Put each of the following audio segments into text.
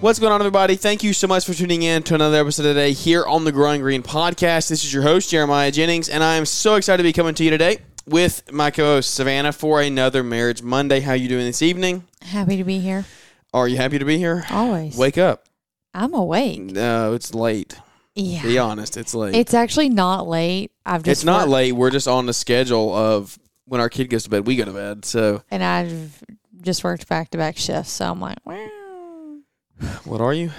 What's going on, everybody? Thank you so much for tuning in to another episode today here on the Growing Green Podcast. This is your host, Jeremiah Jennings, and I am so excited to be coming to you today with my co-host Savannah for another Marriage Monday. How you doing this evening? Happy to be here. Are you happy to be here? Always. Wake up. I'm awake. No, it's late. Yeah. Be honest, it's late. It's actually not late. I've just it's not worked- late. We're just on the schedule of when our kid goes to bed, we go to bed. So, And I've just worked back to back shifts. So I'm like, wow. What are you?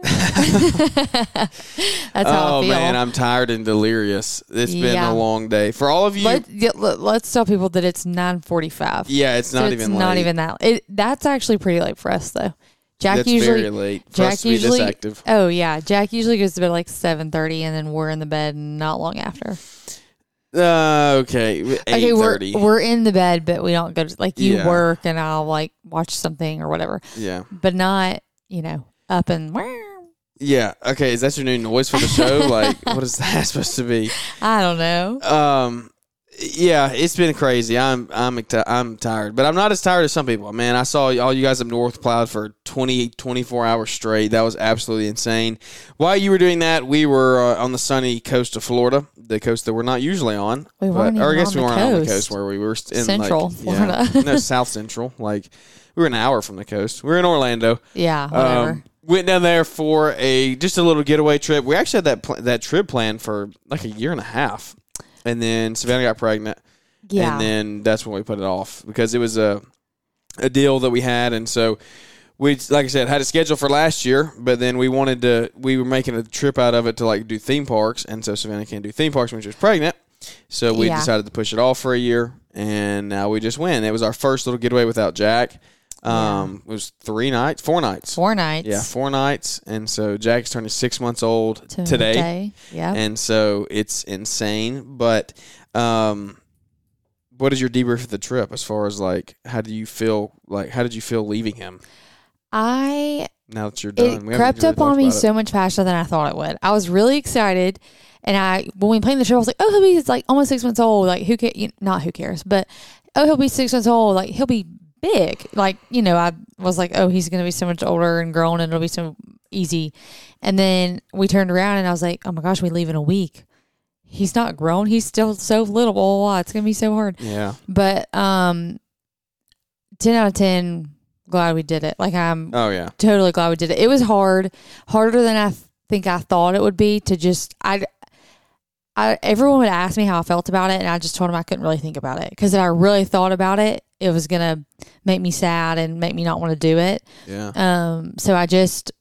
That's how oh I feel. man, I'm tired and delirious. It's been Yeah. a long day for all of you. Let, yeah, let, us tell people that it's 9:45. yeah, it's So not it's even not late. even that. It that's actually pretty late for us though. Jack That's usually very late for Jack us to be usually this active. Oh yeah, Jack usually goes to bed like 7:30 and then we're in the bed not long after. Uh, okay, Okay, we're we're in the bed, but we don't go to like you Yeah. work and I'll like watch something or whatever, Yeah, but not you know up and yeah. Okay, is that your new noise for the show? like, what is that supposed to be? I don't know. Um, yeah, it's been crazy. I'm I'm I'm tired, but I'm not as tired as some people. Man, I saw all you guys up north plowed for 20, 24 hours straight. That was absolutely insane. While you were doing that, we were uh, on the sunny coast of Florida, the coast that we're not usually on. We weren't or I guess on we weren't on the coast. coast where we were in Central like, yeah, Florida. no, South Central. Like we were an hour from the coast. We were in Orlando. Yeah, whatever. Um, went down there for a just a little getaway trip. We actually had that pl- that trip planned for like a year and a half, and then Savannah got pregnant, yeah, and then that's when we put it off because it was a a deal that we had, and so we like I said had a schedule for last year, but then we wanted to we were making a trip out of it to like do theme parks, and so Savannah can't do theme parks when she was pregnant, so we Yeah. decided to push it off for a year, and now we just went. It was our first little getaway without Jack. Um, it was three nights, four nights. four nights. Yeah, four nights, and so Jack's turning six months old to today, Yeah. and so it's insane. But um, what is your debrief of the trip as far as like how do you feel? Like how did you feel leaving him I now that you're done? it We crept really up on me it. so much faster than I thought it would. I was really excited, and I when we planned the trip, I was like, "Oh, he'll be like almost six months old. Like who ca- you- Not who cares, but oh, he'll be six months old. Like he'll be big. Like you know, I was like, oh, he's gonna be so much older and grown, and it'll be so easy. And then we turned around, and I was like, oh my gosh, we leave in a week. He's not grown. He's still so little. Blah, blah, blah. It's gonna be so hard. Yeah, But um, ten out of ten. Glad we did it. Like I'm oh yeah, totally glad we did it. It was hard, harder than I th- think I thought it would be to just I. I, everyone would ask me how I felt about it, and I just told them I couldn't really think about it because if I really thought about it, it was gonna make me sad and make me not want to do it. yeah, Um, so I just,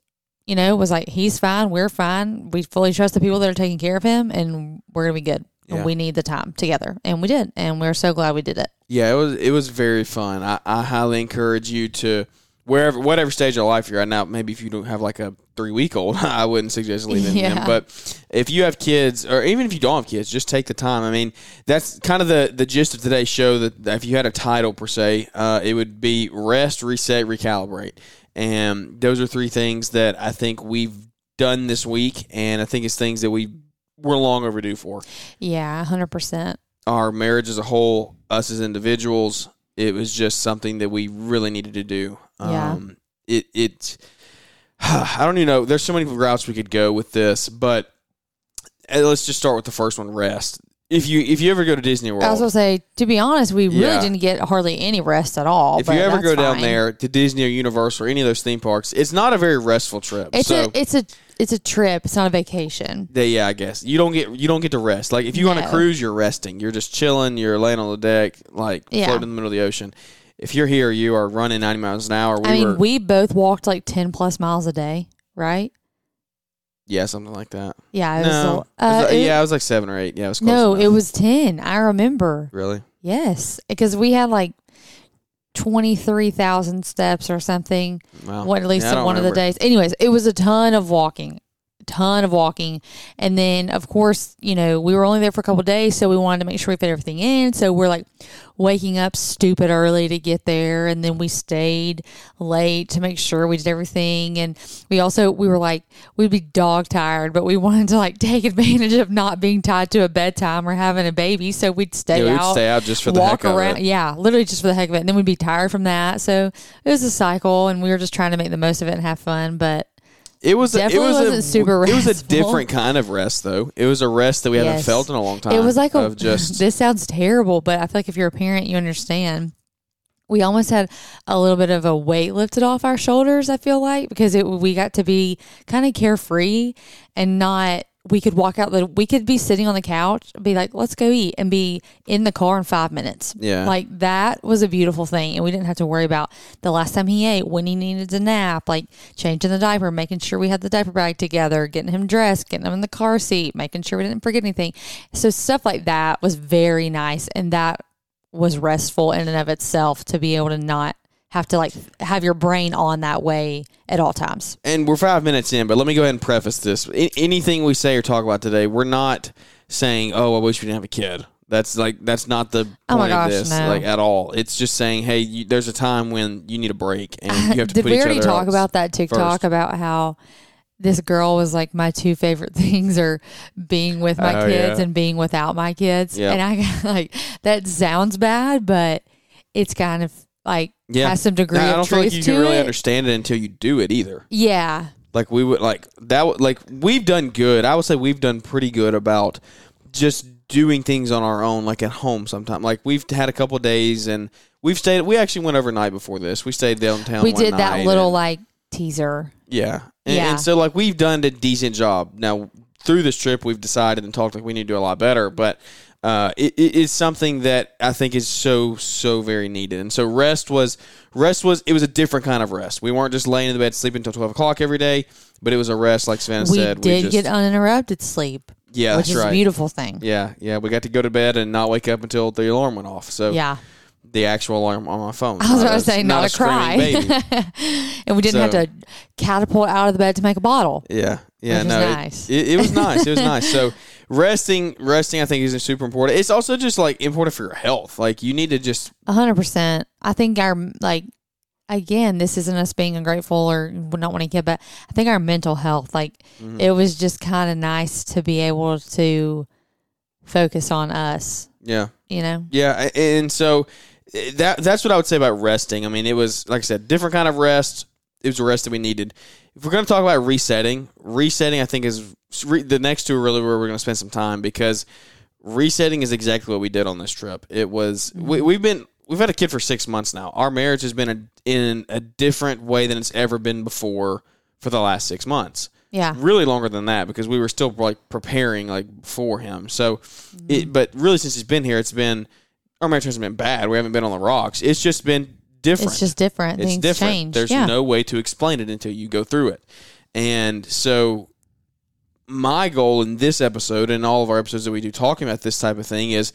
you know, was like, he's fine, we're fine. We fully trust the people that are taking care of him, and we're gonna be good. Yeah. And we need the time together, and we did, and we're so glad we did it. yeah. It was it was very fun. I, I highly encourage you to wherever whatever stage of life you're at now. Maybe if you don't have like a three week old, I wouldn't suggest leaving them. But if you have kids, or even if you don't have kids, just take the time. I mean, that's kind of the the gist of today's show. That, if you had a title per se, uh, it would be rest, reset, recalibrate, and those are three things that I think we've done this week, and I think it's things that we we're long overdue for Yeah, hundred percent. our marriage as a whole, us as individuals, it was just something that we really needed to do. Yeah. Um, it it I don't even know. There's so many routes we could go with this, but uh, let's just start with the first one. Rest. If you if you ever go to Disney World, I was gonna say, to be honest, we really Yeah. didn't get hardly any rest at all. if you ever go down fine. there to Disney or Universal or any of those theme parks, it's not a very restful trip. it's so a it's a it's a trip. It's not a vacation. they, yeah, I guess you don't get you don't get to rest. Like if you go on a cruise, you're resting. You're just chilling. You're laying on the deck, like Yeah. floating in the middle of the ocean. If you're here, you are running 90 miles an hour. We I mean, were, we both walked like ten plus miles a day, right? yeah, something like that. Yeah, it was. no, it was uh, it- yeah, it was like seven or eight. Yeah, it was close no, enough. it was ten. I remember. really. Yes, because we had like twenty three thousand steps or something. Wow. What at least Yeah, I on one of the days. Anyways, it was a ton of walking. Ton of walking. And then, of course, you know, we were only there for a couple days, so we wanted to make sure we fit everything in. So we're like waking up stupid early to get there. And then we stayed late to make sure we did everything. And we also, we were like, we'd be dog tired, but we wanted to like take advantage of not being tied to a bedtime or having a baby. So we'd stay Yeah, we'd out. stay out just for the walk heck of around. it. Yeah, literally just for the heck of it. And then we'd be tired from that. So it was a cycle, and we were just trying to make the most of it and have fun. But It was a, it was wasn't a, super It was a restful. different kind of rest, though. It was a rest that we haven't Yes. felt in a long time. it was like a of just this sounds terrible, but I feel like if you're a parent, you understand. We almost had a little bit of a weight lifted off our shoulders. I feel like because it we got to be kind of carefree and not. We could walk out the. We could be sitting on the couch, be like, "Let's go eat," and be in the car in five minutes. Yeah. like that was a beautiful thing, and we didn't have to worry about the last time he ate, when he needed to nap, like changing the diaper, making sure we had the diaper bag together, getting him dressed, getting him in the car seat, making sure we didn't forget anything. So stuff like that was very nice, and that was restful in and of itself to be able to not have to like have your brain on that way at all times. and we're five minutes in, but let me go ahead and preface this. Anything we say or talk about today, we're not saying, "Oh, I wish we didn't have a kid." That's like that's not the point Oh my gosh, of this, no. like at all. It's just saying, "Hey, you, there's a time when you need a break, and you have to Did put we already talk about that TikTok first. about how this girl was like my two favorite things are being with my Oh, kids yeah. and being without my kids. And I got like that sounds bad, but it's kind of like Yeah. has some degree I of don't feel truth like you to can really it. understand it until you do it either. Yeah. Like we would like that. would- Like we've done good. I would say we've done pretty good about just doing things on our own, like at home. Sometimes, like we've had a couple days and we've stayed. We actually went overnight before this. We stayed downtown. we did that little and- like teaser. yeah. And, Yeah. and so like we've done a decent job. Now through this trip, we've decided and talked like we need to do a lot better, but. Uh, it, it is something that I think is so so very needed, and so rest was rest was it was a different kind of rest. We weren't just laying in the bed sleeping until twelve o'clock every day, but it was a rest, like Savannah said. we said. did just, get uninterrupted sleep, yeah, which that's is right. a beautiful thing. Yeah, yeah, we got to go to bed and not wake up until the alarm went off. So Yeah. the actual alarm on my phone. I was not about to say, not, a, screaming cry. and we didn't So- have to catapult out of the bed to make a bottle. Yeah, yeah, no, it- nice. It, it was nice. It was nice. So resting, resting, I think is super important. It's also just like important for your health. Like you need to just A hundred percent. I think our like again, this isn't us being ungrateful or not wanting to, but I think our mental health, like Mm-hmm. it was just kind of nice to be able to focus on us. yeah, You know, yeah, and so eh, that that's what I would say about resting. I mean, it was like I said, different kind of rest. It was a rest that we needed. If we're going to talk about resetting, resetting, I think is re, the next two are really where we're going to spend some time because resetting is exactly what we did on this trip. It was we, mm-hmm. we've been we've had a kid for six months now. Our marriage has been a, in a different way than it's ever been before for the last six months. yeah, Really longer than that because we were still like preparing like for him. So, mm-hmm. it, but really since he's been here, it's been our marriage hasn't been bad. We haven't been on the rocks. It's just been different. it's just different. It's Things different. change. There's yeah. no way to explain it until you go through it. And so my goal in this episode and all of our episodes that we do talking about this type of thing is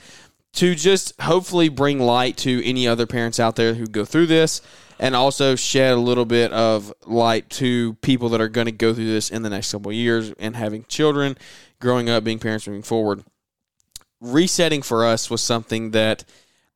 to just hopefully bring light to any other parents out there who go through this and also shed a little bit of light to people that are going to go through this in the next couple of years and having children, growing up, being parents moving forward. Resetting for us was something that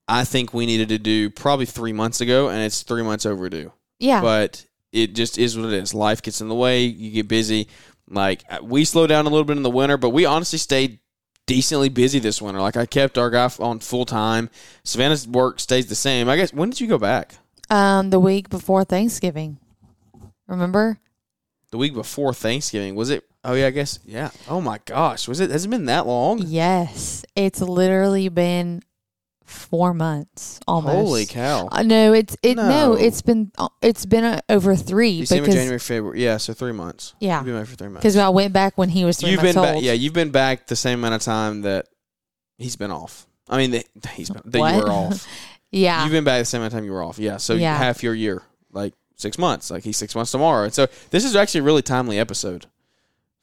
I think we needed to do probably three months ago, and it's three months overdue. yeah. But it just is what it is. Life gets in the way. You get busy. Like uh, we slowed down a little bit in the winter, but we honestly stayed decently busy this winter. Like I kept our guy on full time. Savannah's work stays the same. I guess. When did you go back? um, the week before Thanksgiving. Remember? The week before Thanksgiving. Was it? Oh yeah, I guess. Yeah. Oh my gosh. Was it? Has it been that long? Yes, it's literally been four months almost. Holy cow. Uh, no, it's it. No, No. it's been uh, it's been uh, over three December, because January, February. Yeah, so three months. Yeah. You've been back for three months. because I went back when he was 3 you've months been old. back. Yeah, you've been back the same amount of time that he's been off. I mean, that he's been, that you were off. yeah. You've been back the same amount of time you were off. Yeah, so Yeah. half your year, like six months. Like he's six months tomorrow. And so this is actually a really timely episode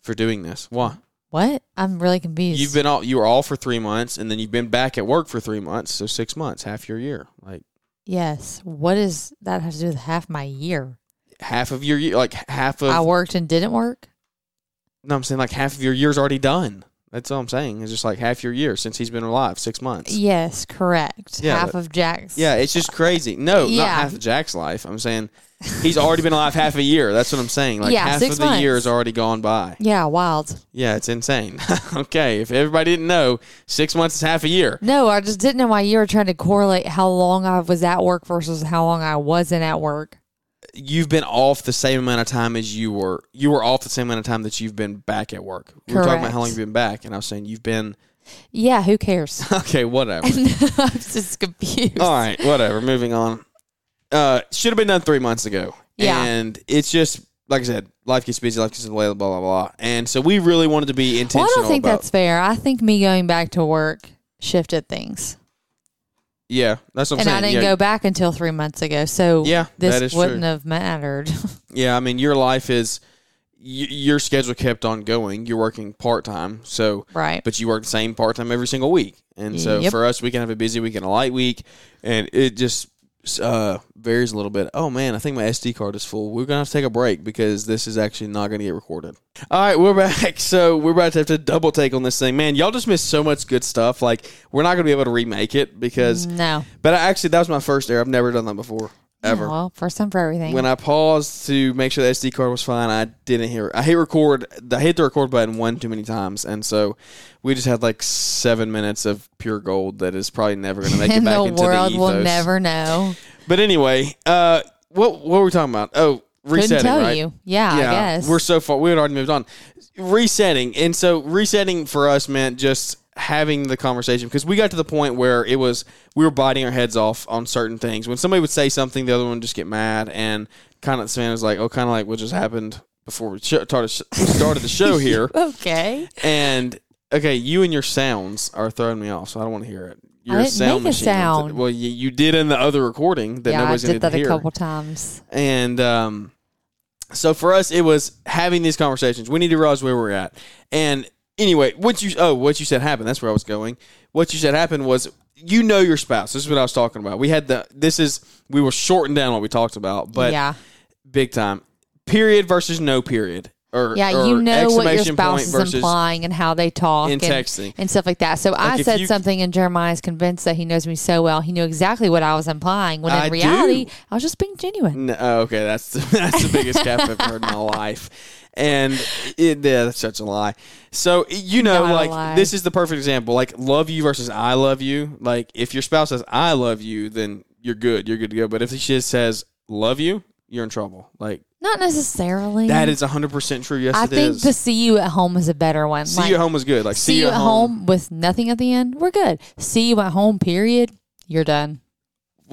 for doing this. Why? What? I'm really confused. You've been all you were all for three months, and then you've been back at work for three months. So six months, half your year, like yes. What does that have to do with half my year? half of your year, like half of I worked and didn't work. No, I'm saying like half of your year's already done. That's all I'm saying. It's just like half your year since he's been alive, six months. Yes, correct. Yeah, Half but- of Jack's. Yeah, it's just crazy. No, not Yeah. half of Jack's life. I'm saying he's already been alive half a year. That's what I'm saying. Like Yeah, half six of the year has already gone by. Yeah, wild. Yeah, it's insane. okay, if everybody didn't know, six months is half a year. No, I just didn't know why you were trying to correlate how long I was at work versus how long I wasn't at work. You've been off the same amount of time as you were. You were off the same amount of time that you've been back at work. We were talking about how long you've been back, and I was saying you've been Yeah, who cares? okay. Whatever. I'm just confused. All right, whatever. Moving on. Uh, should have been done three months ago. Yeah. and it's just like I said, life gets busy, life gets way, blah blah blah. And so we really wanted to be intentional. Well. I don't think about, that's fair. I think me going back to work shifted things. Yeah, that's what I'm and saying. I didn't yeah, go back until three months ago. So Yeah, this wouldn't true. have mattered. yeah. I mean, your life is y- your schedule kept on going. You're working part time, so right. but you work the same part time every single week. And so Yep. for us, we can have a busy week and a light week, and it just uh, varies a little bit. Oh man, I think my SD card is full. We're gonna have to take a break because this is actually not gonna get recorded. All right, we're back. So we're about to have to double take on this thing, man. Y'all just missed so much good stuff. Like we're not gonna be able to remake it because. no. But I, actually, that was my first error. I've never done that before ever. Yeah, well, first time for everything. When I paused to make sure the SD card was fine, I didn't hear. I hit record. I hit the record button one too many times, and so we just had like seven minutes of pure gold that is probably never going to make it back the into the world will never know. But anyway, uh, what what were we talking about? Oh, resetting. Couldn't tell right? you. Yeah, I guess. we're so far. We had already moved on. Resetting, and so resetting for us meant just having the conversation because we got to the point where it was we were biting our heads off on certain things. When somebody would say something, the other one would just get mad, and kind of Savannah was like, "Oh, kind of like what just happened before we started the show here." okay. And okay, you and your sounds are throwing me off, so I don't want to hear it. You're didn't make a sound. Well, you, you did in the other recording that yeah, I nobody's going did to that hear. a couple times. And um, so for us, it was having these conversations. We need to realize where we're at. And anyway, what you oh, what you said happened. That's where I was going. What you said happened was you know your spouse. This is what I was talking about. We had the this is we were shorting down what we talked about, but yeah. big time. Period versus no period. Or Yeah, or you know what your spouse is implying and how they talk and, texting. and stuff like that. So I said you- something, and Jeremiah's convinced that he knows me so well. He knew exactly what I was implying. When in I do. reality, I was just being genuine. No, oh, okay, that's the, that's the biggest cap I've heard in my life, and it, yeah, that's such a lie. So you know, Not like this is the perfect example. Like love you versus I love you. Like if your spouse says I love you, then you're good. You're good to go. But if she just says love you, you're in trouble. Like Not necessarily. that is hundred percent true. Yes, I think is. the see you at home is a better one. see Like, you at home is good. Like see you at home with nothing at the end. We're good. See you at home. Period. You're done.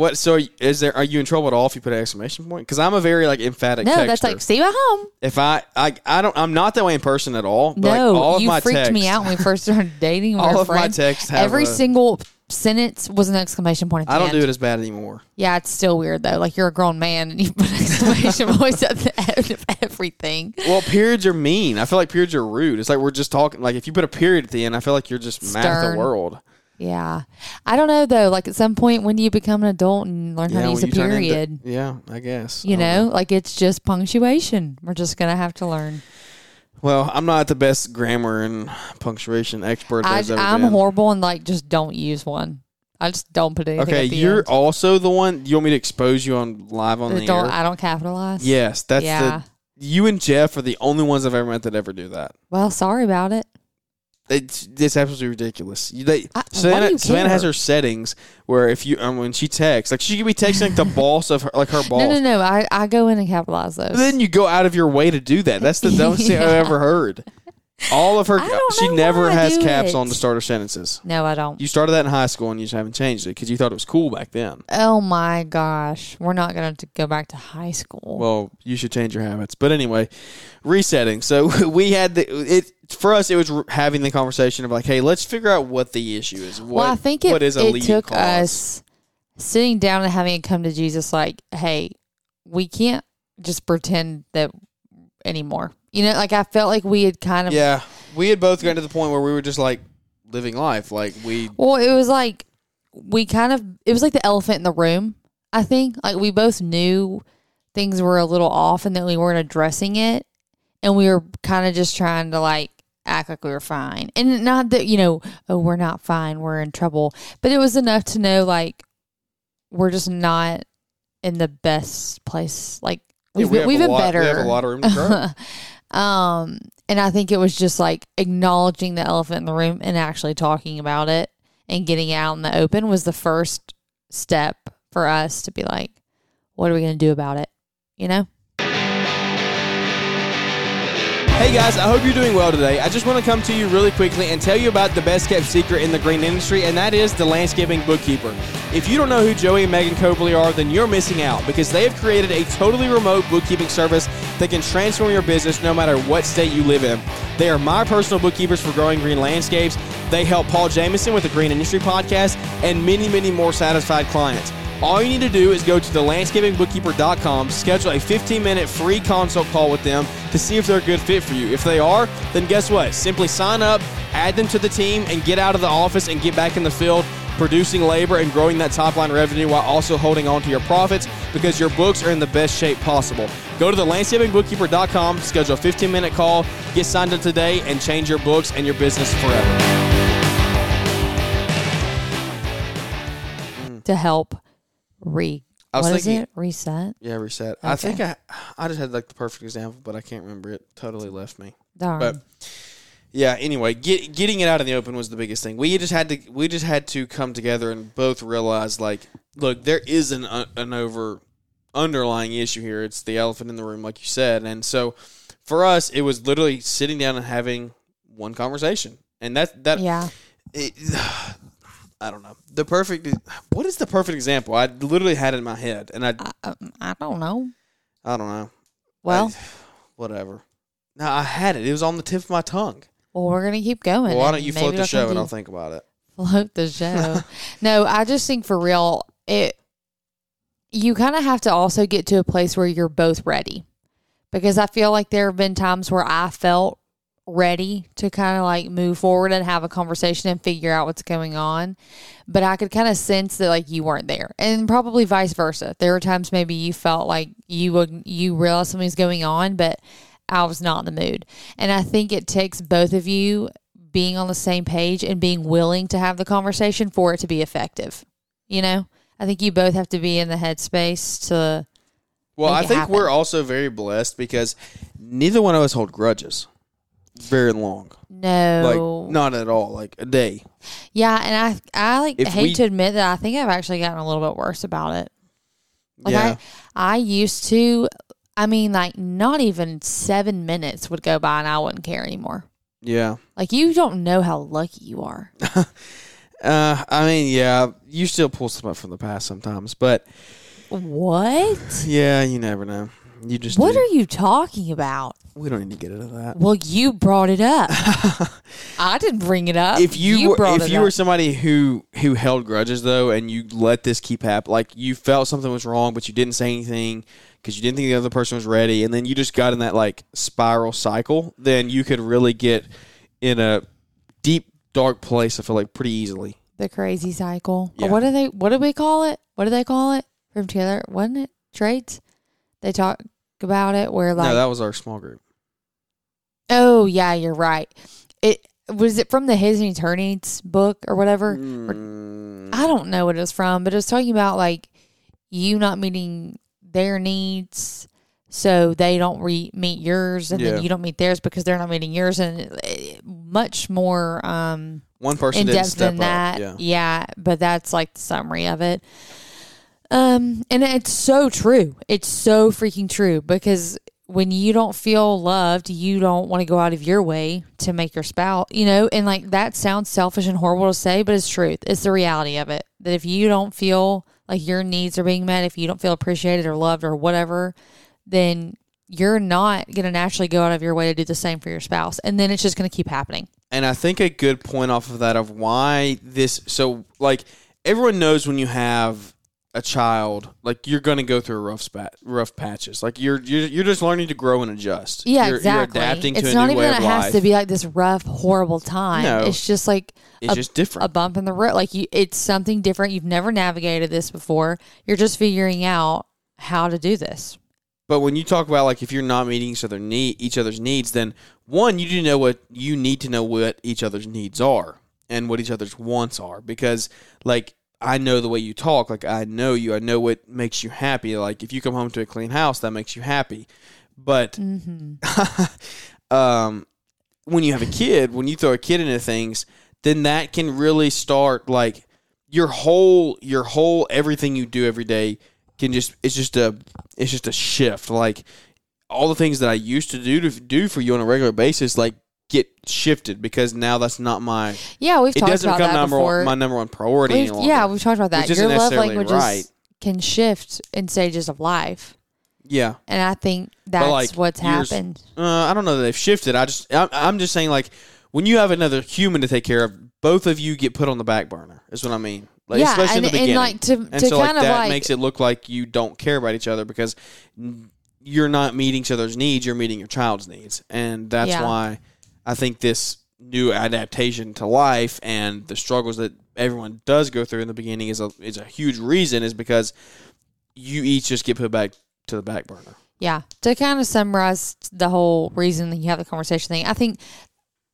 What? So is there? Are you in trouble at all if you put an exclamation point? Because I'm a very like emphatic. No, texter. that's like see you at home. if I, I I don't I'm not that way in person at all. But no, like all of you my freaked texts, me out when we first started dating. All of my texts have Every a- single sentence was an exclamation point. At the I don't end. do it as bad anymore. Yeah, it's still weird though. Like you're a grown man and you put exclamation points at the end of everything. Well, periods are mean. I feel like periods are rude. It's like we're just talking. Like if you put a period at the end, I feel like you're just mad at the world. Yeah, I don't know though. Like at some point, when do you become an adult and learn how to use a turn into- period? yeah, I guess. you I don't know, like it's just punctuation. We're just gonna have to learn. Well, I'm not the best grammar and punctuation expert. I, ever I'm been. horrible and like just don't use one. I just don't put anything. Okay, the you're end. also the one. You want me to expose you on live on uh, the don't air? I don't capitalize. Yes, that's Yeah. the. You and Jeff are the only ones I've ever met that ever do that. Well, sorry about it. It's, it's absolutely ridiculous. You, they, I- Savannah, Savannah has her settings where if you um, when she texts, like she could be texting like the boss of her, like her boss. No, no, no. I, I go in and capitalize those. Then you go out of your way to do that. That's the dumbest thing I've ever heard. All of her, she never has caps on to start her sentences. no, I don't. You started that in high school and you just haven't changed it because you thought it was cool back then. Oh my gosh, we're not gonna go back to high school. Well, you should change your habits. But anyway, resetting. So we had the it for us. It was having the conversation of like, hey, let's figure out what the issue is. What, well, I think it, what is a it took cause? us sitting down and having it come to Jesus. Like, hey, we can't just pretend that anymore. You know, like I felt like we had kind of. Yeah, we had both gotten to the point where we were just like living life, like we. Well, it was like we kind of. It was like the elephant in the room. I think like we both knew things were a little off and that we weren't addressing it. and we were kind of just trying to like act like we were fine. And not that, you know, oh, we're not fine, we're in trouble. But it was enough to know like we're just not in the best place. Like Yeah, we've, we been, have we've a been lot- better. We have a lot of room to grow. um, and I think it was just like acknowledging the elephant in the room and actually talking about it and getting out in the open was the first step for us to be like, what are we going to do about it? You know? Hey guys, I hope you're doing well today. I just want to come to you really quickly and tell you about the best kept secret in the green industry, and that is the landscaping bookkeeper. If you don't know who Joey and Megan Cobley are, then you're missing out because they have created a totally remote bookkeeping service that can transform your business no matter what state you live in. They are my personal bookkeepers for growing green landscapes. They help Paul Jamison with the Green Industry Podcast and many, many more satisfied clients. All you need to do is go to thelandscapingbookkeeper.com, schedule a 15 minute free consult call with them to see if they're a good fit for you. If they are, then guess what? Simply sign up, add them to the team, and get out of the office and get back in the field producing labor and growing that top line revenue while also holding on to your profits because your books are in the best shape possible. Go to thelandscapingbookkeeper.com, schedule a 15 minute call, get signed up today, and change your books and your business forever. To help re. I was what is thinking- it? Reset? Yeah, reset. I think I I just had like the perfect example, but I can't remember it. Totally left me. Darn. But yeah, anyway, get, getting it out in the open was the biggest thing. We just had to we just had to come together and both realize like, look, there is an uh, an over underlying issue here. It's the elephant in the room, like you said, and so for us, it was literally sitting down and having one conversation, and that that yeah. it, I don't know the perfect. What is the perfect example? I literally had it in my head, and I I, um, I don't know. I don't know. Well, I- whatever. No, I had it. It was on the tip of my tongue. well, we're going to keep going. Well, why don't you float the show and. I'll think about it. float the show. no, I just think for real, it you kind of have to also get to a place where you're both ready. Because I feel like there have been times where I felt ready to kind of like move forward and have a conversation and figure out what's going on. But I could kind of sense that like you weren't there. And probably vice versa. There were times maybe you felt like you would you realized something's going on, but I was not in the mood. And I think it takes both of you being on the same page and being willing to have the conversation for it to be effective. You know? I think you both have to be in the headspace to Well, I think happen. we're also very blessed because neither one of us hold grudges very long. No, Like not at all. Like a day. Yeah, and I I like If hate we- to admit that I think I've actually gotten a little bit worse about it. Like yeah. I I used to I mean like not even 7 minutes would go by and I wouldn't care anymore. yeah. Like you don't know how lucky you are. Uh, I mean, yeah. You still pull some up from the past sometimes, but what? yeah, you never know. You just What do. are you talking about? we don't need to get into that. Well, you brought it up. I didn't bring it up. if you, were, brought if it you up. were somebody who who held grudges though, and you let this keep happening, like you felt something was wrong, but you didn't say anything because you didn't think the other person was ready, and then you just got in that like spiral cycle, then you could really get in a deep dark place. I feel like pretty easily. the crazy cycle. Yeah. what do they? What do we call it? What do they call it? From together, wasn't it trades? They talk about it where like, no, that was our small group. oh yeah, you're right. It was it from the His and Eternities book or whatever. Mm, I don't know what it was from, but it was talking about like you not meeting their needs. So they don't re- meet yours, and Yeah. then you don't meet theirs because they're not meeting yours, and much more um, one person in depth step than that. up. Yeah. but that's like the summary of it. Um, and it's so true. It's so freaking true because when you don't feel loved, you don't want to go out of your way to make your spouse, you know, and like that sounds selfish and horrible to say, but it's truth. It's the reality of it. That if you don't feel like your needs are being met, if you don't feel appreciated or loved or whatever, then you're not going to naturally go out of your way to do the same for your spouse. And then it's just going to keep happening. And I think a good point off of that of why this so like everyone knows when you have a child, like you're going to go through rough spat, rough patches. Like you're you're, you're just learning to grow and adjust. Yeah, you're, exactly. You're adapting to it's a not new even way that it has life. to be like this rough, horrible time. No. It's just like it's a, just different. a bump in the road. Like you, it's something different. You've never navigated this before. You're just figuring out how to do this. But when you talk about like if you're not meeting each other need each other's needs, then one you to know what you need to know what each other's needs are and what each other's wants are because like I know the way you talk, like I know you, I know what makes you happy. Like if you come home to a clean house, that makes you happy. But um, when you have a kid, when you throw a kid into things, then that can really start like your whole your whole everything you do every day can just it's just a it's just a shift. Like all the things that I used to do to do for you on a regular basis, like get shifted because now that's not my Yeah, we've it talked doesn't about become that number before. one, my number one priority any We've- longer. yeah, we've talked about that. Which isn't Your love necessarily languages right. can shift in stages of life, yeah. and I think that's like, what's yours- happened. Uh, I don't know that they've shifted. I just I'm, I'm just saying like when you have another human to take care of, both of you get put on the back burner. Is what I mean. Like, yeah, especially and, in the and beginning. like to and to so like kind of that like makes it look like you don't care about each other because you're not meeting each other's needs. You're meeting your child's needs, and that's Yeah. why I think this new adaptation to life and the struggles that everyone does go through in the beginning is a is a huge reason is because you each just get put back to the back burner. Yeah. To kind of summarize the whole reason that you have the conversation thing, I think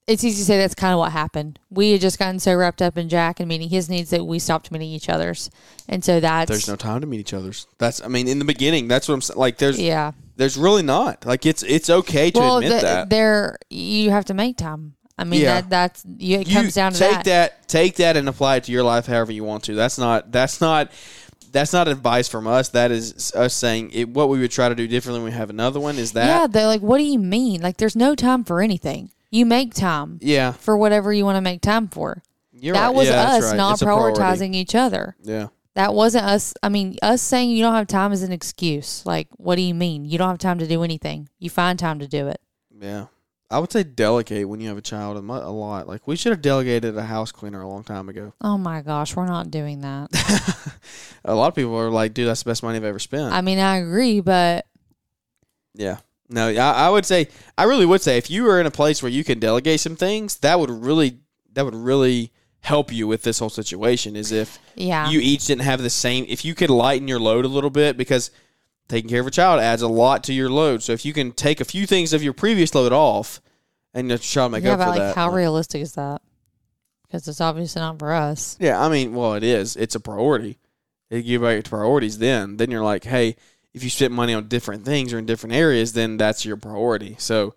it's easy to say that's kind of what happened. We had just gotten so wrapped up in Jack and meeting his needs that we stopped meeting each other's. And so that's There's no time to meet each other's. That's I mean in the beginning. That's what I'm saying. Like there's yeah. There's really not. Like it's it's okay to well, admit th- that. there you have to make time. I mean Yeah. that that's you, it you comes down to take that. that. take that and apply it to your life however you want to. That's not that's not that's not advice from us. That is us saying it, what we would try to do differently when we have another one. Is that yeah, they're like, what do you mean? Like, there's no time for anything. You make time yeah? for whatever you want to make time for. You're that right. was Yeah, us right. not It's prioritizing each other. Yeah, That wasn't us. I mean, us saying you don't have time is an excuse. Like, what do you mean? You don't have time to do anything. You find time to do it. yeah. I would say delegate when you have a child a, mu- a lot. Like we should have delegated a house cleaner a long time ago. Oh my gosh, we're not doing that. a lot of people are like, "Dude, that's the best money I've ever spent." I mean, I agree, but Yeah. No, I, I would say I really would say if you were in a place where you can delegate some things, that would really that would really help you with this whole situation. Is if yeah, you each didn't have the same. If you could lighten your load a little bit, because taking care of a child adds a lot to your load. So if you can take a few things of your previous load off, and your child make yeah, up for like, that. how realistic is that? Because it's obviously not for us. Yeah, I mean, well, it is. It's a priority. You about your priorities, then then you're like, hey, if you spend money on different things or in different areas, then that's your priority. So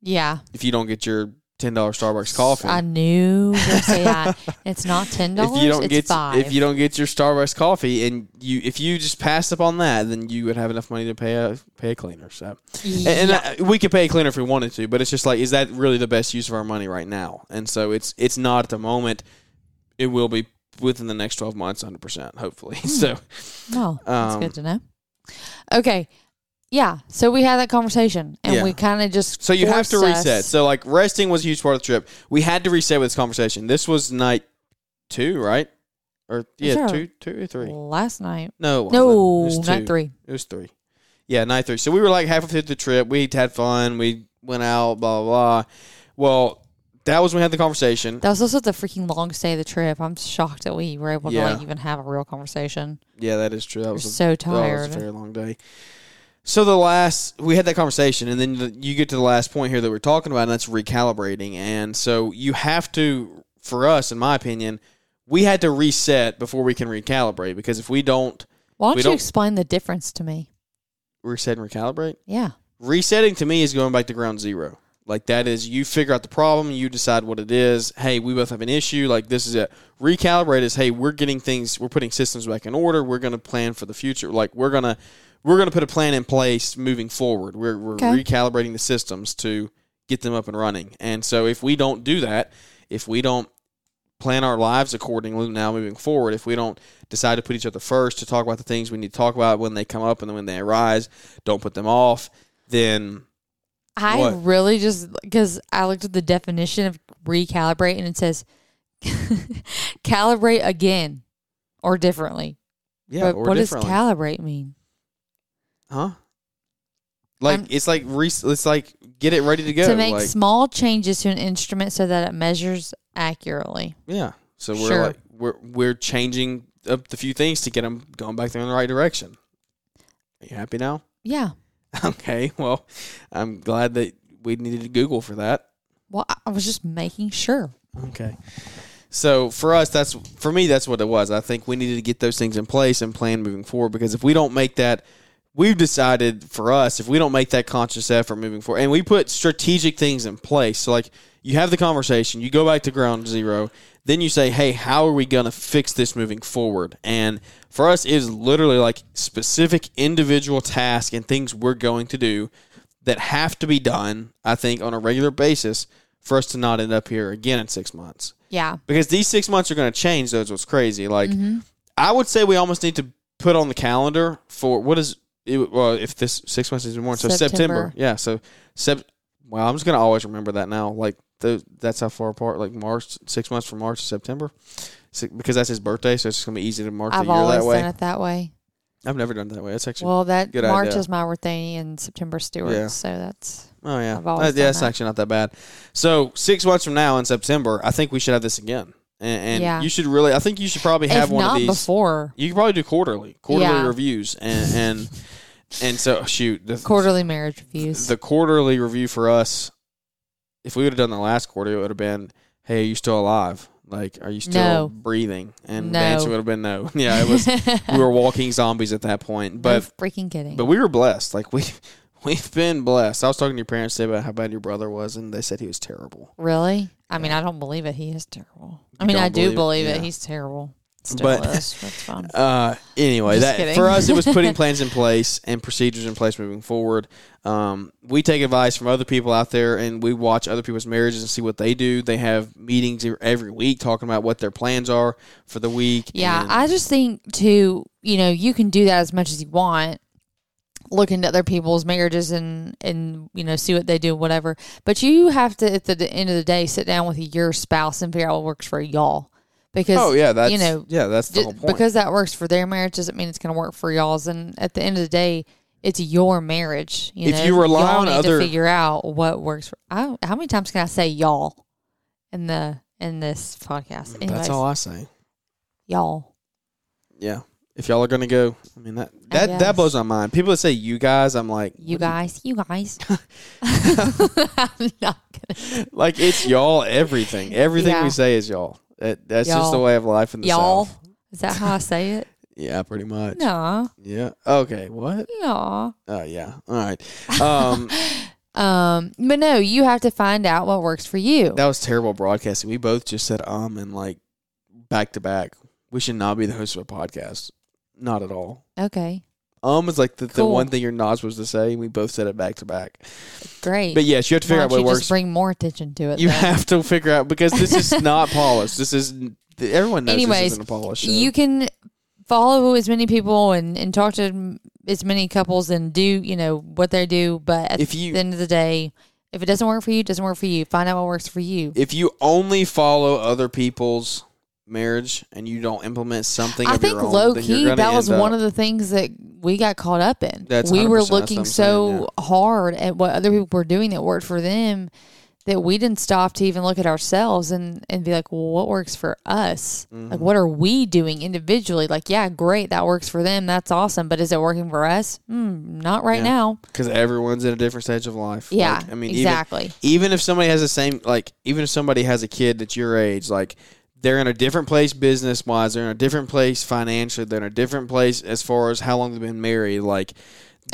Yeah, if you don't get your ten dollar Starbucks coffee, I knew you say that. It's not ten dollars. if you don't get five. if you don't get your Starbucks coffee, and you if you just pass up on that, then you would have enough money to pay a pay a cleaner. So and, and Yeah. uh, we could pay a cleaner if we wanted to, but it's just like, is that really the best use of our money right now? And so it's it's not at the moment. It will be within the next twelve months, hundred percent, hopefully. So Oh, that's Um, good to know. Okay. Yeah. So we had that conversation and Yeah. we kind of just. So you have to forced reset. us- So like resting was a huge part of the trip. We had to reset with this conversation. This was night two, right? Or yeah, Sure. two, two or three. Last night. No, it wasn't. No, It was night two. three. It was three. Yeah, night three. So we were like halfway through the trip. We had fun. We went out. Blah blah blah. Well, that was when we had the conversation. That was also the freaking long stay of the trip. I'm shocked that we were able Yeah. to like even have a real conversation. Yeah, that is true. That We're was a, so that was tired. a very long day. So the last we had that conversation, and then the, you get to the last point here that we're talking about, and that's recalibrating. And so you have to, for us, in my opinion, we had to reset before we can recalibrate. Because if we don't Why don't We you don't- explain the difference to me? reset and recalibrate, Yeah. resetting to me is going back to ground zero. Like that is you figure out the problem, you decide what it is. Hey, we both have an issue. Like this is it. Recalibrate is hey, we're getting things, we're putting systems back in order. We're going to plan for the future. Like we're gonna we're gonna put a plan in place moving forward. We're we're Okay. recalibrating the systems to get them up and running. And so if we don't do that, if we don't plan our lives accordingly now moving forward, if we don't decide to put each other first to talk about the things we need to talk about when they come up and then when they arise, don't put them off, then I What? really just because I looked at the definition of recalibrate and it says calibrate again or differently. yeah, but what does calibrate mean? Huh? Like I'm- it's like re- it's like get it ready to go. to make like small changes to an instrument so that it measures accurately. yeah. So we're Sure. like we're we're changing up the few things to get them going back there in the right direction. Are you happy now? Yeah. Okay, well, I'm glad that we needed to Google for that. Well, I- I was just making sure. Okay. So for us, that's for me, that's what it was. I think we needed to get those things in place and plan moving forward because if we don't make that, we've decided for us, if we don't make that conscious effort moving forward, and we put strategic things in place. So like you have the conversation, you go back to ground zero, then you say, hey, how are we going to fix this moving forward? And for us, it is literally like specific individual tasks and things we're going to do that have to be done. I think on a regular basis for us to not end up here again in six months Yeah. because these six months are going to change. those what's crazy. Like, Mm-hmm. I would say we almost need to put on the calendar for what is it, well, if this six months is more, so September. September. Yeah, so sep. Well, I'm just going to always remember that now. Like, the, that's how far apart. Like March, six months from March to September, Si- because that's his birthday. So it's just to be easy to mark I've the year always that way. done it that way. I've never done it that way. That's actually. Well, that good March idea. is my birthday and September Stewart's, Yeah. so that's oh yeah, I've always Uh, yeah, done that's that. actually not that bad. So six months from now in September, I think we should have this again. And, and Yeah. you should really. I think you should probably have if one not of these. before You could probably do quarterly, quarterly Yeah. reviews, and and and so shoot the quarterly marriage reviews. the quarterly review for us. If we would have done the last quarter, it would have been, "Hey, are you still alive? Like, are you still No. breathing?" And No. the answer would have been no. Yeah, it was. we were walking zombies at that point, but freaking kidding. but we were blessed. Like we we've been blessed. I was talking to your parents today about how bad your brother was, and they said he was terrible. really? I mean, I don't believe it. He is terrible. I mean, don't I do believe it. Yeah. He's terrible. Still But- is. That's fine. Uh, anyway, Just that kidding. for us, it was putting plans in place and procedures in place moving forward. Um, we take advice from other people out there, and we watch other people's marriages and see what they do. They have meetings every week talking about what their plans are for the week. Yeah, and- I just think too, you know, you can do that as much as you want. Look into other people's marriages and and you know see what they do, whatever. But you have to at the, the end of the day sit down with your spouse and figure out what works for y'all. Because oh yeah, that's you know yeah, that's the whole point. because that works for their marriage doesn't mean it's going to work for y'all's. And at the end of the day, it's your marriage. You If know? you rely y'all on need other- to figure out what works. For, I, how many times can I say y'all in the in this podcast? Mm, Anyways, that's all I say. y'all. Yeah, if y'all are gonna go, I mean that that that blows my mind. People that say you guys, I'm like You guys, you guys. I'm not gonna. like it's y'all. Everything, everything Yeah. we say is y'all. That, that's just the Y'all. way of life in the Y'all. South. Is that how I say it? Yeah, pretty much. No. Yeah. Okay. What? Yeah. Oh yeah. All right. Um, Um, but no, you have to find out what works for you. that was terrible broadcasting. We both just said um and like back to back. We should not be the host of a podcast. Not at all. Okay. Um is like the, the Cool. one thing you're not supposed to say. and We both said it back to back. Great. But yes, you have to figure out what you works. just bring more attention to it? you then? have to figure out because this is not polished. This is everyone knows Anyways, this isn't a polished show. you can follow as many people and, and talk to as many couples and do you know what they do but at If you- the end of the day if it doesn't work for you it doesn't work for you find out what works for you if you only follow other people's marriage and you don't implement something i of think your own, low key that was one up- of the things that we got caught up in That's we were looking so saying, hard at what other people were doing that worked for them that we didn't stop to even look at ourselves and, and be like, well, what works for us? Mm-hmm. Like, what are we doing individually? Like, yeah, great, that works for them. That's awesome. But is it working for us? Hmm, not right Yeah. now. because everyone's in a different stage of life. Yeah, Like, I mean, exactly. Even, even if somebody has the same, like, even if somebody has a kid that's your age, like, they're in a different place business wise. They're in a different place financially. They're in a different place as far as how long they've been married. Like,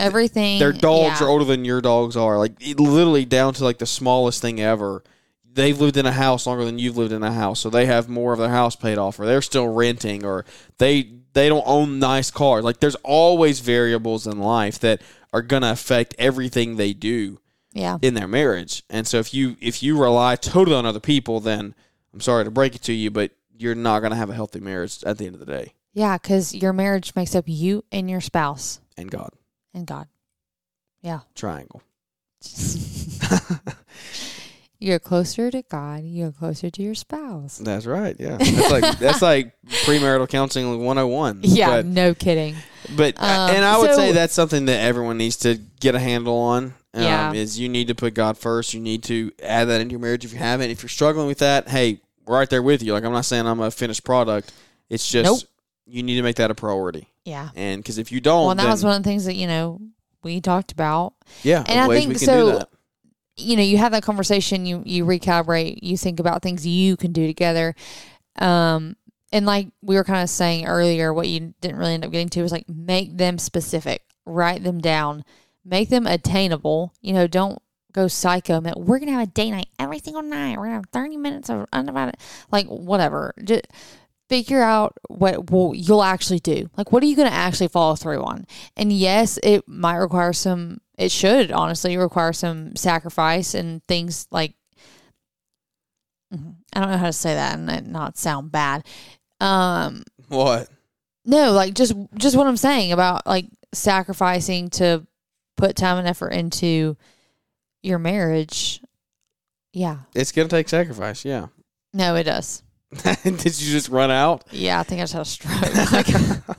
Everything. their dogs yeah. are older than your dogs are. Like, it, literally down to like the smallest thing ever. They've lived in a house longer than you've lived in a house, so they have more of their house paid off, or they're still renting, or they they don't own nice cars. Like, there's always variables in life that are gonna affect everything they do Yeah. in their marriage. And so if you if you rely totally on other people, then I'm sorry to break it to you, but you're not going to have a healthy marriage at the end of the day. Yeah, because your marriage makes up you and your spouse And God, and God. Yeah. triangle. You're closer to God. You're closer to your spouse. That's right. Yeah, that's like that's like premarital counseling 101. Yeah, but, no kidding. but Um, and I would so- say that's something that everyone needs to get a handle on. Um, Yeah. is you need to put God first. You need to add that into your marriage if you haven't. If you're struggling with that, hey, we're right there with you. Like I'm not saying I'm a finished product. It's just Nope. you need to make that a priority. Yeah. And because if you don't, Well, that then- was one of the things that, you know, we talked about. Yeah, And I think so- you know, you have that conversation, you you recalibrate, you think about things you can do together. Um and like we were kind of saying earlier, what you didn't really end up getting to is like make them specific, write them down, make them attainable. You know, don't go psycho. Man, we're gonna have a date night every single night. We're gonna have thirty minutes of undivided, like whatever. Just figure out what well, you'll actually do. Like, what are you gonna actually follow through on? And yes, it might require some. It should honestly require some sacrifice and things like. I don't know how to say that and not sound bad. Um, What? no, like just just what I'm saying about like sacrificing to put time and effort into your marriage. Yeah. It's gonna take sacrifice. Yeah. No, it does. Did you just run out? Yeah, I think I just had a stroke. Like,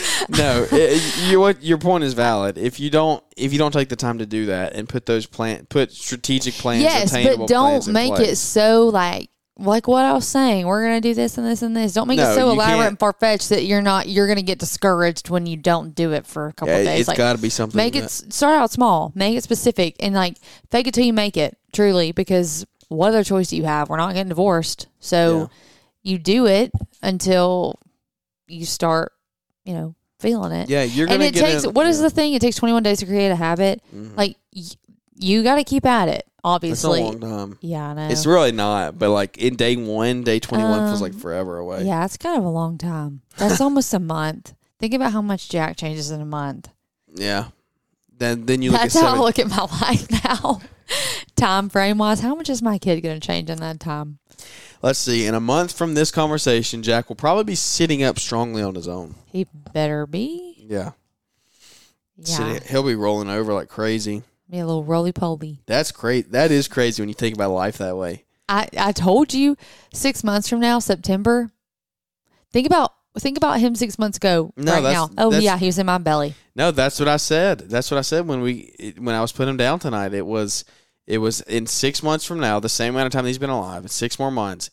no, it, you, what your point is valid. If you don't, if you don't take the time to do that and put those plan, put strategic plans, yes, attainable but don't make it so like like what I was saying. We're gonna do this and this and this. Don't make No, it so elaborate can't. and far fetched that you're not you're gonna get discouraged when you don't do it for a couple Yeah, of days. it's like got to be something. make it start out small, make it specific, and like fake it till you make it. Truly, because what other choice do you have? We're not getting divorced, so Yeah. you do it until you start, you know, feeling it. Yeah, you're and gonna And it takes what is yeah. the thing? It takes 21 days to create a habit. Mhm. Like you got to keep at it. That's a Obviously, long time. yeah, I know. It's really not, but like in day one, day twenty one feels like Um, forever away. yeah, it's kind of a long time. That's almost a month. Think about how much Jack changes in a month. Yeah. Then then you look That's at how seven. I look at my life now. time frame wise, how much is my kid going to change in that time? Let's see. In a month from this conversation, Jack will probably be sitting up strongly on his own. He better be. Yeah. Yeah, Sitting- he'll be rolling over like crazy. Be a little roly poly. That's great. That is crazy when you think about life that way. I I told you six months from now, September. Think about think about him six months ago. No, right that's- now. Oh yeah, he was in my belly. No, that's what I said. That's what I said when we it- when I was putting him down tonight. It was it was in six months from now, the same amount of time he's been alive, it's six more months.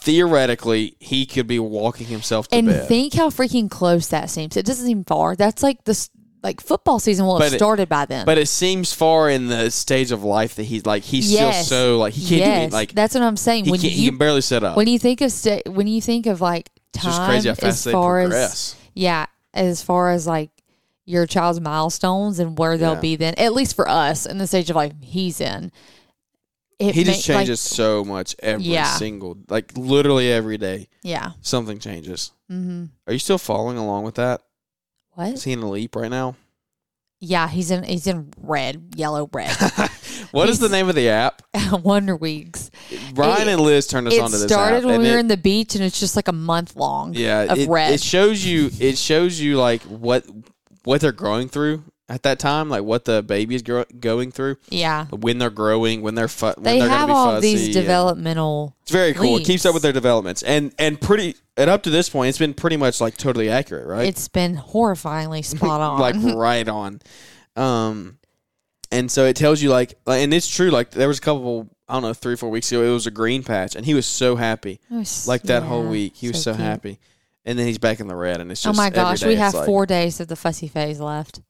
Theoretically, he could be walking himself to And bed. think how freaking close that seems. It doesn't seem far. That's like this like football season will have But it- started by then. but it seems far in the stage of life that he's like he's yes, still so like he can't yes, do it. Like that's what I'm saying. he, when can't, he you can barely set up. when you think of sta- when you think of like time just crazy how as far as yeah, as far as like your child's milestones and where they'll Yeah. be then, at least for us in the stage of life he's in. It he just ma- like, changes so much every Yeah. single like literally every day yeah. something changes. Mm-hmm. Are you still following along with that? What? Is he in a leap right now? Yeah, he's in he's in red, yellow, red. What is the name of the app? Wonder Weeks. Brian It- and Liz turned us It onto this It started when we were it- in the beach, and it's just like a month long. yeah, of it, red. it shows you it shows you like what what they're growing through at that time, like what the baby is gro- going through Yeah, when they're growing, when they're fu- when they they're have be all these developmental. it's very cool. It keeps up with their developments, and and pretty and up to this point, it's been pretty much like totally accurate, right? It's been horrifyingly spot on. like right on. Um, and so it tells you like, and it's true. Like there was a couple, I don't know, three or four weeks ago, it was a green patch, and he was so happy. Was- Like that yeah, whole week, he was so, cute. happy. And then he's back in the red, and it's just Oh my gosh, we have like- four days of the fussy phase left.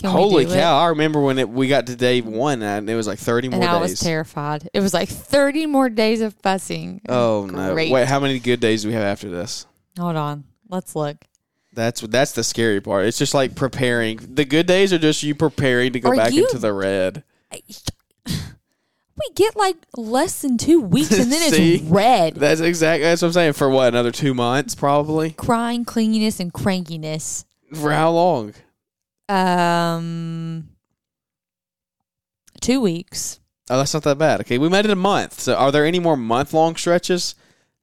Can Holy cow! It? I remember when it, we got to day one, and it was like thirty more And I was days. terrified. It was like thirty more days of fussing. oh no! Great. Wait, how many good days do we have after this? Hold on, let's look. That's that's the scary part. It's just like preparing. The good days are just you preparing to go Are back you- into the red. We get like less than two weeks, and then See? it's red. That's exactly that's what I'm saying. For what another two months, probably. Crying, clinginess, and crankiness. For how long? Um, two weeks. Oh, that's not that bad. Okay, we made it a month. So, are there any more month long stretches?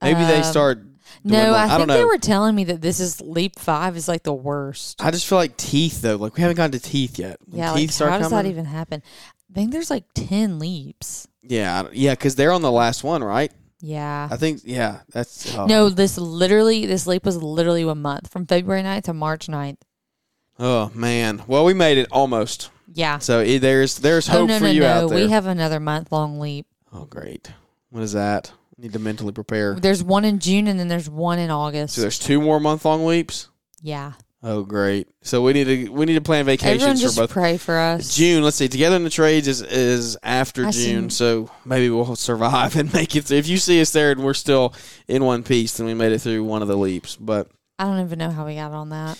Maybe they Um, start. No. I I don't think they were telling me that this is leap five is like the worst. I just feel like teeth though. Like we haven't gotten to teeth yet. When Yeah, teeth like start how does coming. that even happen? I think there's like ten leaps. Yeah, I don't- yeah, because they're on the last one, right? Yeah. I think. Yeah, that's. Oh, No, this literally this leap was literally one month from February 9th to March 9th. Oh man. Well, we made it almost. Yeah. So eh, there's there's hope oh no for no you no! out there. We have another month long leap. oh great. What is that? Need to mentally prepare. There's one in June and then there's one in August. So there's two more month long leaps. yeah. Oh, great! So we need to we need to plan vacations Everyone for just both. pray for us. June. Let's see. Together in the trades is is after I June, seen- so maybe we'll survive and make it. Through. If you see us there and we're still in one piece, then we made it through one of the leaps. But I don't even know how we got on that.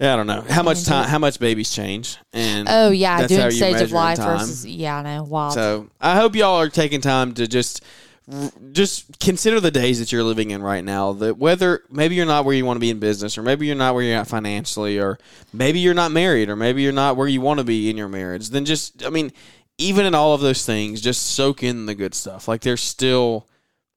Yeah, I don't know how much time, how much babies change, and Oh yeah, doing stage of life time. versus yeah, I know. Wild. So I hope y'all are taking time to just just consider the days that you're living in right now. That whether maybe you're not where you want to be in business, or maybe you're not where you're at financially, or maybe you're not married, or maybe you're not where you want to be in your marriage. Then just I mean, even in all of those things, just soak in the good stuff. Like there's still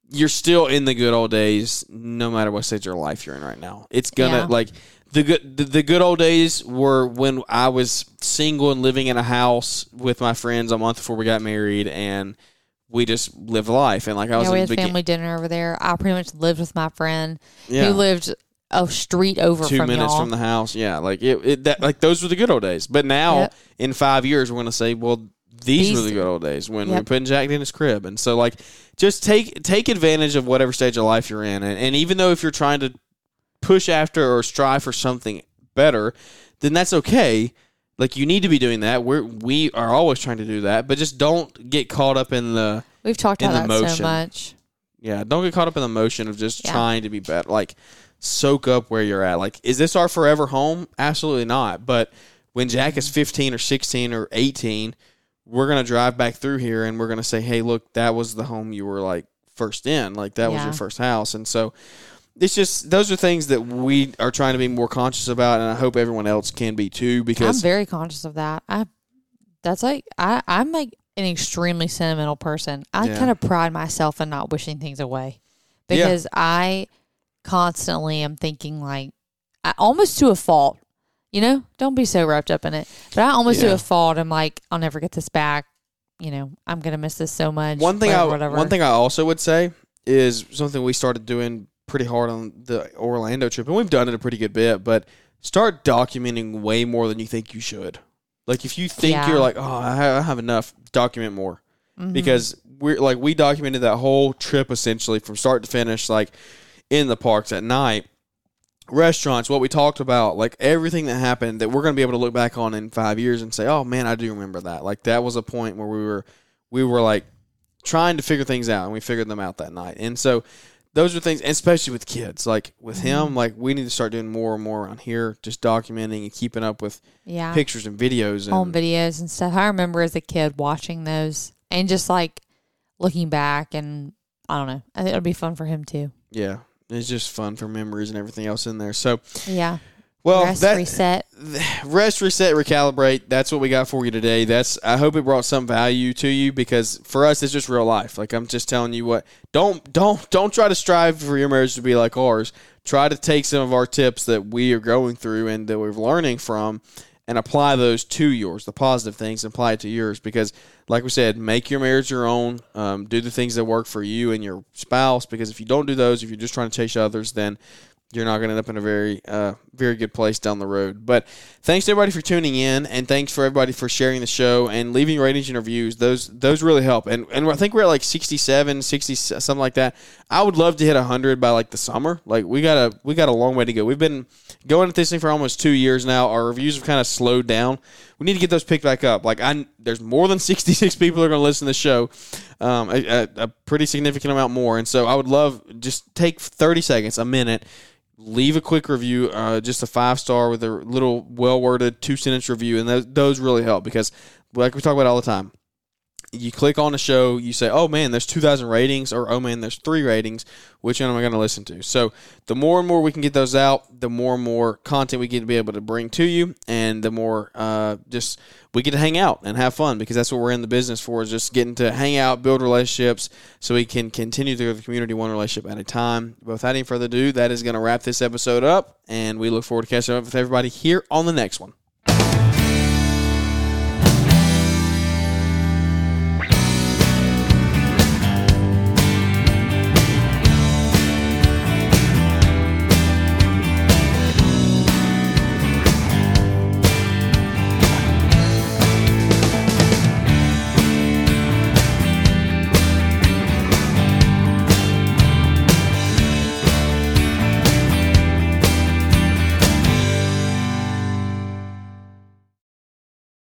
you're still in the good old days, no matter what stage of your life you're in right now. It's gonna Yeah. like the good the, the good old days were when I was single and living in a house with my friends a month before we got married, and we just lived life. And like I was yeah, we had family dinner over there. I pretty much lived with my friend yeah, who lived a street over two from minutes y'all. from the house. Yeah, like it, it that like those were the good old days. But now Yep. in five years, we're gonna say, well, these, These- were the good old days when we Yep. put in Jack in his crib. And so like just take take advantage of whatever stage of life you're in. And, and even though if you're trying to push after or strive for something better, then that's okay. Like you need to be doing that. We're we are always trying to do that, but just don't get caught up in the We've talked about the that motion. so much. yeah, don't get caught up in the motion of just Yeah. trying to be better. Like, soak up where you're at. Like, is this our forever home? Absolutely not. But when Jack is 15 or 16 or 18, we're going to drive back through here and we're going to say, hey, look, that was the home you were like first in. Like, that was your first house. And so it's just, those are things that we are trying to be more conscious about. And I hope everyone else can be too Because I'm very conscious of that. I that's like I I'm like an extremely sentimental person. I Yeah. kind of pride myself in not wishing things away Yeah. because I constantly am thinking like I almost to a fault. You know, don't be so wrapped up in it. But I almost Yeah. to a fault. I'm like, I'll never get this back. You know, I'm gonna miss this so much. one thing I whatever. one thing I also would say is something we started doing pretty hard on the Orlando trip, and we've done it a pretty good bit. But start documenting way more than you think you should. Like if you think Yeah. you're like, oh, I have enough, document more Mhm. because we're like we documented that whole trip essentially from start to finish, like in the parks at night. Restaurants, what we talked about, like everything that happened that we're going to be able to look back on in five years and say, "Oh man, I do remember that." Like that was a point where we were, we were like trying to figure things out, and we figured them out that night. And so, those are things, especially with kids, like with mm-hmm. him, like we need to start doing more and more around here, just documenting and keeping up with yeah, pictures and videos. And, home videos and stuff. I remember as a kid watching those and just like looking back and I don't know. I think it'll be fun for him too. Yeah, it's just fun for memories and everything else in there. So, Yeah. Well, Rest, that reset. rest, reset, recalibrate. That's what we got for you today. That's I hope it brought some value to you because for us it's just real life. Like I'm just telling you what. Don't don't don't try to strive for your marriage to be like ours. Try to take some of our tips that we are going through and that we're learning from and apply those to yours, the positive things, apply it to yours. Because, like we said, make your marriage your own. Um, do the things that work for you and your spouse. Because if you don't do those, if you're just trying to chase others, then you're not going to end up in a very, uh, very good place down the road. But thanks to everybody for tuning in, and thanks for everybody for sharing the show and leaving ratings and reviews. Those those really help. And and I think we're at like 67, 60, something like that. I would love to hit 100 by like the summer. Like we got a we got a long way to go. We've been going at this thing for almost two years now. Our reviews have kind of slowed down. We need to get those picked back up. Like I, there's more than 66 people are going to listen to the show, um, a, a pretty significant amount more. And so I would love just take 30 seconds, a minute, leave a quick review, uh, just a five star with a little well worded two sentence review, and those, those really help because, like we talk about all the time, you click on a show, you say, "Oh man, there's 2,000 ratings," or "Oh man, there's three ratings." Which one am I going to listen to? So the more and more we can get those out, the more and more content we get to be able to bring to you, and the more uh, just we get to hang out and have fun because that's what we're in the business for is just getting to hang out, build relationships, so we can continue through the community one relationship at a time. But without any further ado, that is going to wrap this episode up, and we look forward to catching up with everybody here on the next one.